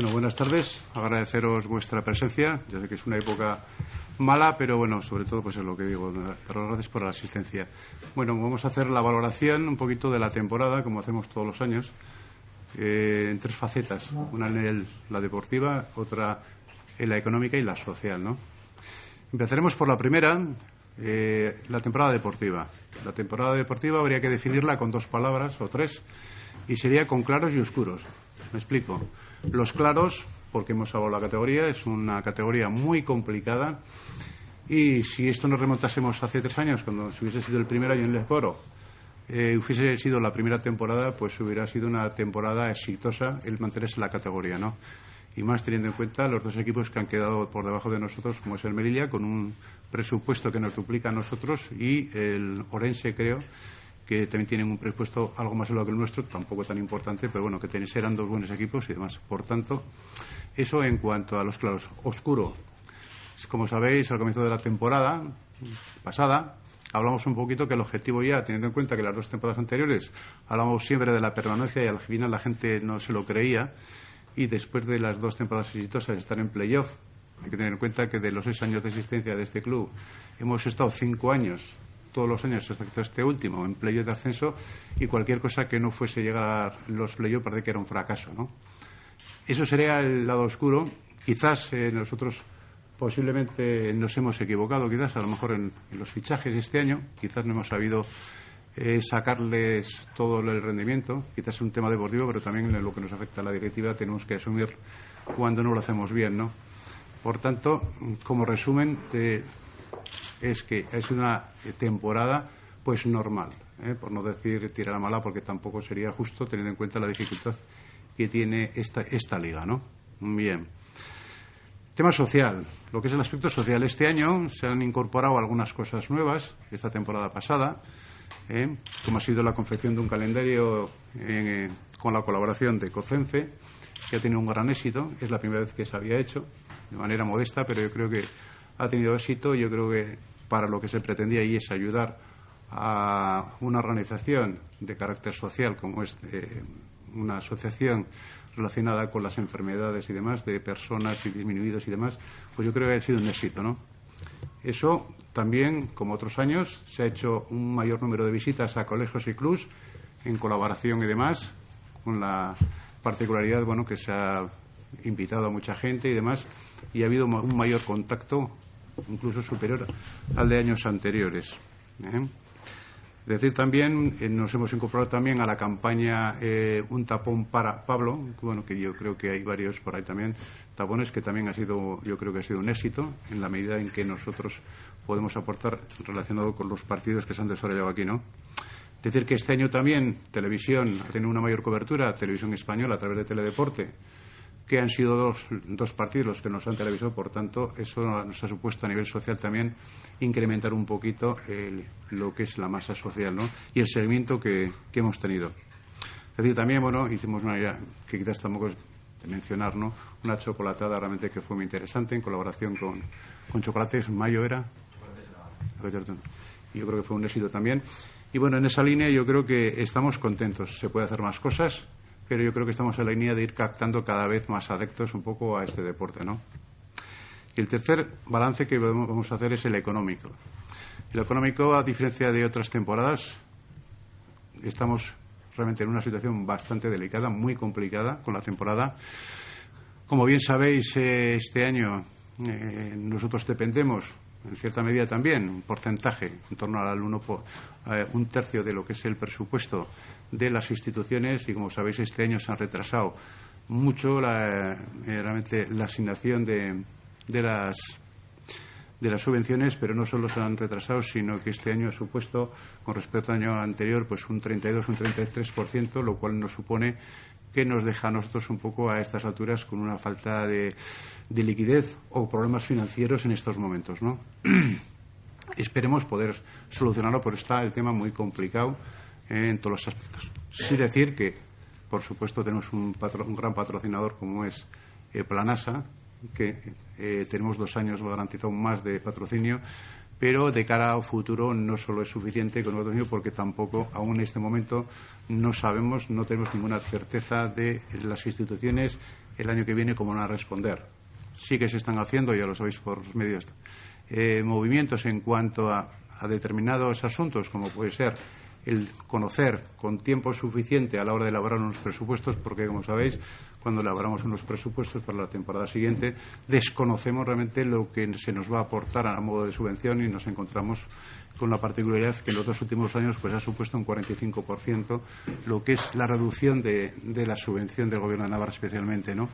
Bueno, buenas tardes. Agradeceros vuestra presencia. Ya sé que es una época mala, pero bueno, sobre todo pues es lo que digo. Pero gracias por la asistencia. Bueno, vamos a hacer la valoración un poquito de la temporada, como hacemos todos los años, eh, en tres facetas. Una en el- la deportiva, otra en la económica y la social, ¿no? Empezaremos por la primera, eh, la temporada deportiva. La temporada deportiva habría que definirla con dos palabras o tres y sería con claros y oscuros. Me explico. Los claros, porque hemos de la categoría, es una categoría muy complicada y si esto nos remontásemos hace tres años, cuando se hubiese sido el primer año en el Foro, eh, hubiese sido la primera temporada, pues hubiera sido una temporada exitosa el mantenerse en la categoría, ¿no? Y más teniendo en cuenta los dos equipos que han quedado por debajo de nosotros, como es el Melilla, con un presupuesto que nos duplica a nosotros, y el Orense, creo, que también tienen un presupuesto algo más elevado que el nuestro, tampoco tan importante, pero bueno, que serán dos buenos equipos y demás. Por tanto, eso en cuanto a los claros. Oscuro. Como sabéis, al comienzo de la temporada pasada, hablamos un poquito que el objetivo ya, teniendo en cuenta que las dos temporadas anteriores hablamos siempre de la permanencia y al final la gente no se lo creía, y después de las dos temporadas exitosas estar en playoff, hay que tener en cuenta que de los seis años de existencia de este club hemos estado cinco años, todos los años excepto este último, en playoff de ascenso y cualquier cosa que no fuese llegar los playoff parece que era un fracaso, ¿no? Eso sería el lado oscuro. Quizás eh, nosotros posiblemente nos hemos equivocado, quizás a lo mejor en, los fichajes este año, quizás no hemos sabido eh, sacarles todo el rendimiento, quizás es un tema deportivo, pero también en lo que nos afecta a la directiva tenemos que asumir cuando no lo hacemos bien, ¿no? Por tanto, como resumen, eh, es que es una temporada pues normal, ¿eh? por no decir tirar a mala, porque tampoco sería justo teniendo en cuenta la dificultad que tiene esta, esta liga, ¿no? Bien. Tema social, lo que es el aspecto social. Este año se han incorporado algunas cosas nuevas, esta temporada pasada, ¿eh? como ha sido la confección de un calendario eh, con la colaboración de COCENFE, que ha tenido un gran éxito. Es la primera vez que se había hecho, de manera modesta, pero yo creo que ha tenido éxito. Yo creo que para lo que se pretendía y es ayudar a una organización de carácter social como es eh, una asociación relacionada con las enfermedades y demás de personas y disminuidos y demás, pues yo creo que ha sido un éxito, ¿no? Eso también, como otros años, se ha hecho un mayor número de visitas a colegios y clubs en colaboración y demás, con la particularidad, bueno, que se ha invitado a mucha gente y demás, y ha habido un mayor contacto, incluso superior al de años anteriores. ¿eh? Decir también, eh, nos hemos incorporado también a la campaña eh, Un tapón para Pablo, bueno, que yo creo que hay varios por ahí también, tapones que también ha sido, yo creo que ha sido un éxito en la medida en que nosotros podemos aportar relacionado con los partidos que se han desarrollado aquí, ¿no? Decir que este año también televisión ha tenido una mayor cobertura, televisión española a través de Teledeporte, que han sido dos, dos partidos los que nos han televisado, por tanto, eso nos ha supuesto a nivel social también incrementar un poquito el- lo que es la masa social ¿no? y el seguimiento que, que hemos tenido. Es decir, también, bueno, hicimos una idea que quizás tampoco es de mencionar, ¿no? Una chocolatada realmente que fue muy interesante en colaboración con, con Chocolates Mayo, ¿era? Yo creo que fue un éxito también. Y bueno, en esa línea yo creo que estamos contentos. Se puede hacer más cosas, pero yo creo que estamos en la línea de ir captando cada vez más adeptos un poco a este deporte, ¿no? Y el tercer balance que vamos a hacer es el económico. El económico, a diferencia de otras temporadas, estamos realmente en una situación bastante delicada, muy complicada con la temporada. Como bien sabéis, eh, este año eh, nosotros dependemos, en cierta medida también, un porcentaje, en torno al uno por, eh, un tercio de lo que es el presupuesto de las instituciones y, como sabéis, este año se han retrasado mucho la, eh, realmente la asignación de, de las de las subvenciones, pero no solo se han retrasado, sino que este año ha supuesto, con respecto al año anterior, pues un 32, un 33%, lo cual nos supone que nos deja a nosotros un poco a estas alturas con una falta de, liquidez o problemas financieros en estos momentos, ¿no? Esperemos poder solucionarlo, pero está el tema muy complicado en todos los aspectos. Sí decir que, por supuesto, tenemos un, gran patrocinador como es eh, Planasa, que eh, tenemos dos años garantizado más de patrocinio, pero de cara al futuro no solo es suficiente con el patrocinio porque tampoco aún en este momento no sabemos, no tenemos ninguna certeza de las instituciones el año que viene cómo van a responder. Sí que se están haciendo, ya lo sabéis por los medios, eh, movimientos en cuanto a, a determinados asuntos, como puede ser el conocer con tiempo suficiente a la hora de elaborar unos presupuestos, porque, como sabéis, cuando elaboramos unos presupuestos para la temporada siguiente, desconocemos realmente lo que se nos va a aportar a modo de subvención y nos encontramos con la particularidad que en los dos últimos años pues ha supuesto un 45% lo que es la reducción de, de la subvención del Gobierno de Navarra especialmente, ¿no?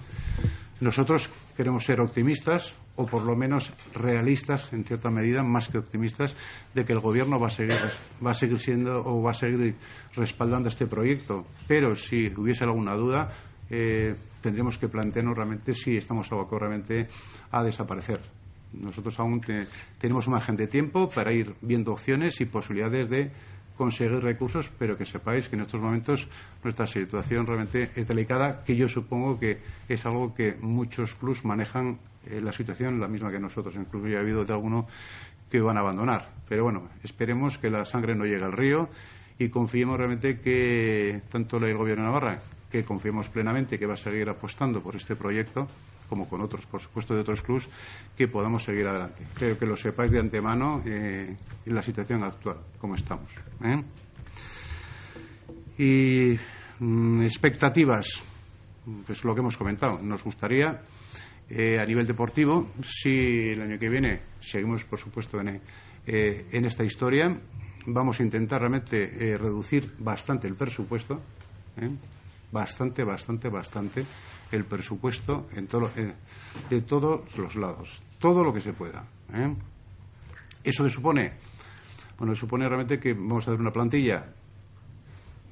Nosotros queremos ser optimistas o por lo menos realistas en cierta medida, más que optimistas, de que el Gobierno va a seguir, va a seguir siendo o va a seguir respaldando este proyecto. Pero si hubiese alguna duda, eh, tendríamos que plantearnos realmente si estamos abocados realmente a desaparecer. Nosotros aún tenemos un margen de tiempo para ir viendo opciones y posibilidades de conseguir recursos, pero que sepáis que en estos momentos nuestra situación realmente es delicada, que yo supongo que es algo que muchos clubs manejan eh, la situación la misma que nosotros. Incluso ya ha habido de alguno que van a abandonar. Pero bueno, esperemos que la sangre no llegue al río y confiemos realmente que tanto el Gobierno de Navarra, que confiemos plenamente que va a seguir apostando por este proyecto, como con otros, por supuesto, de otros clubs, que podamos seguir adelante. Creo que lo sepáis de antemano eh, en la situación actual, como estamos. ¿eh? Y mm, expectativas, pues lo que hemos comentado. Nos gustaría, eh, a nivel deportivo, si el año que viene seguimos, por supuesto, en, en esta historia, vamos a intentar realmente reducir bastante el presupuesto. Bastante, bastante, bastante el presupuesto en todo, eh, de todos los lados, todo lo que se pueda. ¿eh? ¿Eso qué supone? Bueno, supone realmente que vamos a hacer una plantilla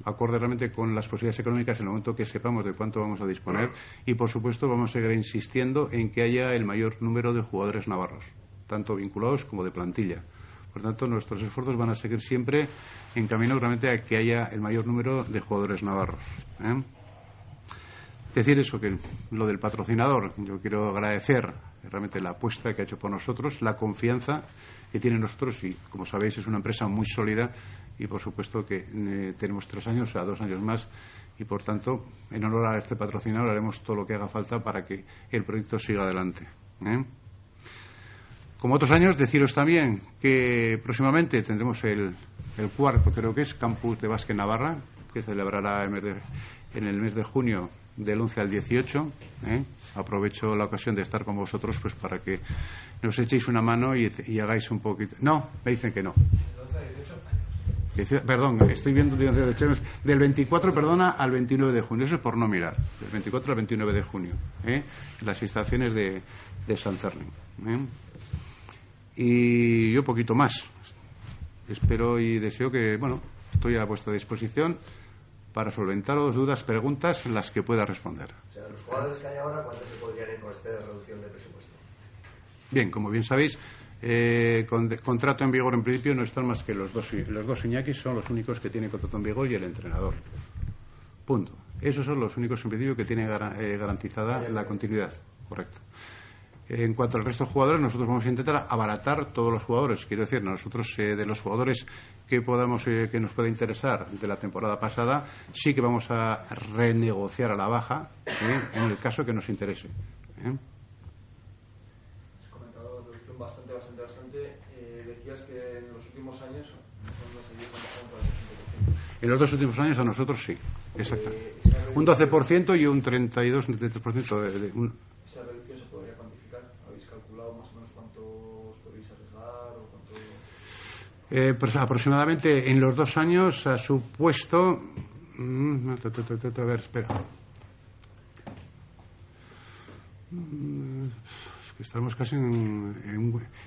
acorde realmente con las posibilidades económicas en el momento que sepamos de cuánto vamos a disponer y, por supuesto, vamos a seguir insistiendo en que haya el mayor número de jugadores navarros, tanto vinculados como de plantilla. Por tanto, nuestros esfuerzos van a seguir siempre encaminados realmente a que haya el mayor número de jugadores navarros. ¿eh? Decir eso, que lo del patrocinador, yo quiero agradecer realmente la apuesta que ha hecho por nosotros, la confianza que tiene nosotros y, como sabéis, es una empresa muy sólida y, por supuesto, que eh, tenemos tres años, o sea, dos años más y, por tanto, en honor a este patrocinador haremos todo lo que haga falta para que el proyecto siga adelante. ¿eh? Como otros años, deciros también que próximamente tendremos el, cuarto, creo que es, Campus de Básquet Navarra, que celebrará en el mes de junio del 11 al 18. ¿eh? Aprovecho la ocasión de estar con vosotros pues para que nos echéis una mano y, hagáis un poquito. No, me dicen que no. Perdón, estoy viendo del 24, perdona, al 29 de junio. Eso es por no mirar. Del 24 al 29 de junio. ¿eh? Las instalaciones de, de San ¿eh? Y yo poquito más. Espero y deseo que, bueno, estoy a vuestra disposición para solventar las dudas, preguntas las que pueda responder. O sea, los jugadores que hay ahora, ¿cuántos se podrían ir con esta reducción de presupuesto? Bien, como bien sabéis, eh, con contrato en vigor en principio no están más que los dos, los dos Iñakis, son los únicos que tienen contrato en vigor y el entrenador. Punto. Esos son los únicos en principio que tienen eh, garantizada la continuidad. Correcto. En cuanto al resto de jugadores, nosotros vamos a intentar abaratar todos los jugadores. Quiero decir, nosotros eh, de los jugadores que podamos eh, que nos pueda interesar de la temporada pasada, sí que vamos a renegociar a la baja eh, en el caso que nos interese. Has comentado reducción bastante, bastante, bastante. Que en los últimos años en los dos últimos años a nosotros sí, exacto. un 12% y un 32, un 33% de, de un, Eh, pues aproximadamente en los dos años ha supuesto. Mm, a ver, espera. Estamos casi en,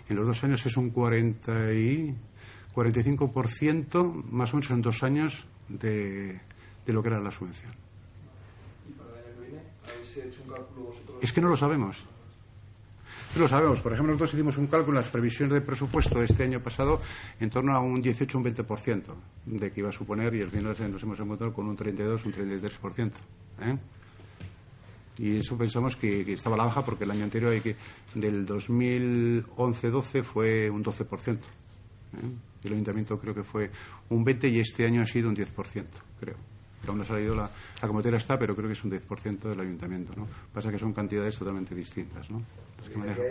en, los dos años es un 40 y 45% más o menos en dos años de, de lo que era la subvención. ¿Y habéis hecho un cálculo vosotros? Es que no lo sabemos. No lo sabemos. Por ejemplo, nosotros hicimos un cálculo en las previsiones de presupuesto de este año pasado en torno a un 18 un 20% de que iba a suponer y al final nos hemos encontrado con un 32 un 33%. ¿eh? Y eso pensamos que, que estaba a la baja porque el año anterior hay que, del 2011-12 fue un 12%. ¿eh? El ayuntamiento creo que fue un 20% y este año ha sido un 10%, creo. Que aún no ha salido la, la cometera está, pero creo que es un 10% del ayuntamiento, ¿no? Pasa que son cantidades totalmente distintas, ¿no? Es que Dice maneja- que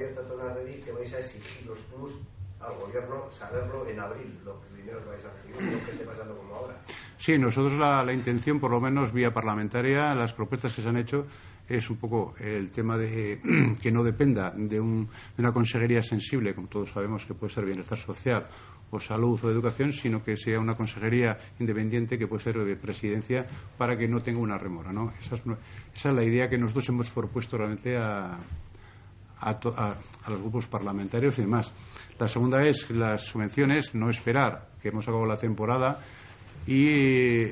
hay que vais a exigir los plus al gobierno saberlo en abril, lo primero que vais a recibir, lo que esté pasando como ahora. Sí, nosotros la, la intención, por lo menos vía parlamentaria, las propuestas que se han hecho es un poco el tema de que no dependa de, un- de una consejería sensible, como todos sabemos que puede ser bienestar social o salud o educación, sino que sea una consejería independiente que puede ser de presidencia para que no tenga una remora. ¿no? Esa, es, la idea que nosotros hemos propuesto realmente a, to- a- a los grupos parlamentarios y demás. La segunda es las subvenciones, no esperar que hemos acabado la temporada y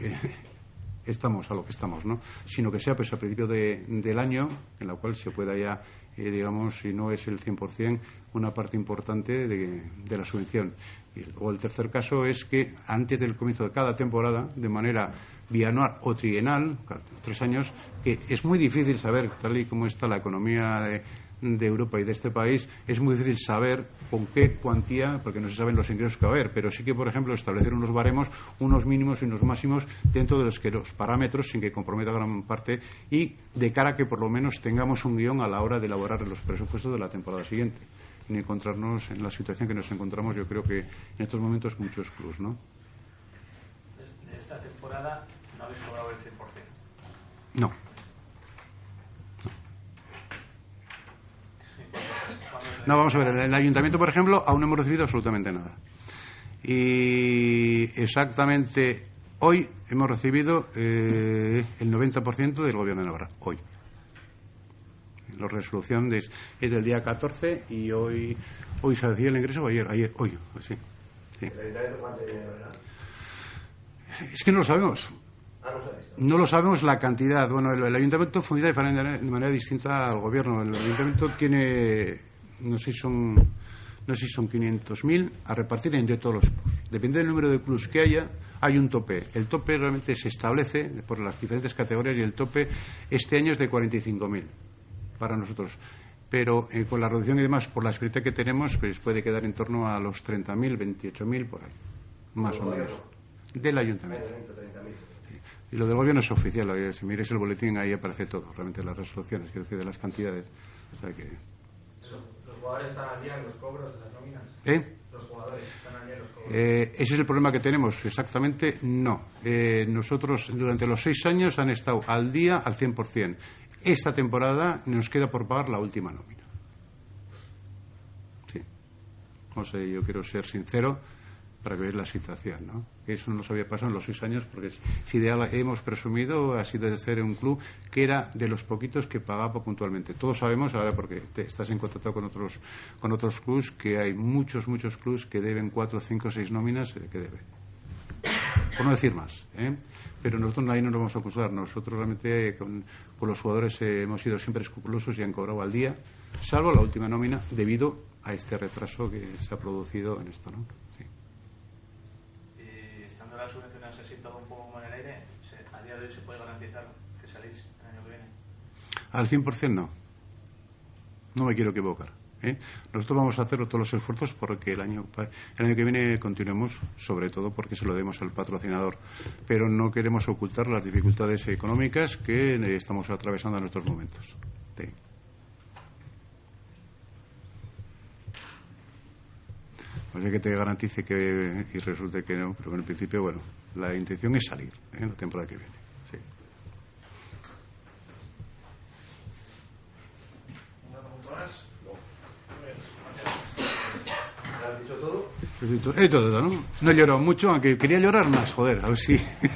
estamos a lo que estamos, ¿no? Sino que sea pues a principio de- del año en la cual se pueda ya, eh, digamos, si no es el 100%, una parte importante de, la subvención. Y, o el tercer caso es que antes del comienzo de cada temporada, de manera bianual o trienal, tres años, que es muy difícil saber, tal y como está la economía de Europa y de este país, es muy difícil saber con qué cuantía, porque no se saben los ingresos que va a haber, pero sí que, por ejemplo, establecer unos baremos, unos mínimos y unos máximos dentro de los que los parámetros, sin que comprometa gran parte, y de cara a que por lo menos tengamos un guion a la hora de elaborar los presupuestos de la temporada siguiente. No encontrarnos en la situación que nos encontramos, yo creo que en estos momentos muchos clubs, ¿no? de de esta temporada no habéis cobrado el 100%. No. No, vamos a ver, en el ayuntamiento, por ejemplo, aún no hemos recibido absolutamente nada. Y exactamente hoy hemos recibido eh, el 90% del gobierno de Navarra. Hoy. La resolución es, es del día 14 y hoy hoy se decía el ingreso o ayer, ayer, hoy, sí. sí. Es que no lo sabemos. Ah, no lo sabemos la cantidad. Bueno, el, el ayuntamiento funciona de manera distinta al gobierno. El ayuntamiento tiene, no sé si son, no sé si son 500.000 a repartir entre todos los clubs. Depende del número de clubs que haya, hay un tope. El tope realmente se establece por las diferentes categorías y el tope este año es de 45.000 para nosotros. Pero eh, con la reducción y demás, por la experiencia que tenemos, pues puede quedar en torno a los 30.000, 28.000 por ahí, más o ¿Del menos. Del ayuntamiento. Ayuntamiento, 30.000. Y lo del gobierno es oficial. Si miréis el boletín, ahí aparece todo, realmente las resoluciones, quiero decir, de las cantidades. O sea que. ¿Los jugadores están al día en los cobros de las nóminas? ¿Eh? ¿Los jugadores están al día en los cobros? Eh, ese es el problema que tenemos, exactamente no. Eh, nosotros durante los seis años han estado al día al 100%. Esta temporada nos queda por pagar la última nómina. Sí. No sé, yo quiero ser sincero para que veáis la situación, ¿no? Eso no nos había pasado en los seis años porque si de algo hemos presumido ha sido de ser un club que era de los poquitos que pagaba puntualmente. Todos sabemos ahora porque te- estás en contacto con otros con otros clubs que hay muchos muchos clubs que deben cuatro, cinco, seis nóminas eh, que deben por no decir más. ¿eh? Pero nosotros ahí no nos vamos a acusar. Nosotros realmente eh, con, los jugadores hemos sido siempre escrupulosos y han cobrado al día, salvo la última nómina, debido a este retraso que se ha producido en esto. ¿no? Sí. Y estando las subvenciones así todo un poco como. Al 100% no. No me quiero equivocar. ¿eh? Nosotros vamos a hacer todos los esfuerzos porque el año, el año que viene continuemos, sobre todo porque se lo demos al patrocinador. Pero no queremos ocultar las dificultades económicas que estamos atravesando en estos momentos. O sea que te garantice que y resulte que no, pero en principio, bueno, la intención es salir en la temporada que viene. Sí. ¿Una pregunta más? ¿Lo has dicho todo? He dicho todo, ¿no? No he llorado mucho, aunque quería llorar más, joder, a ver si.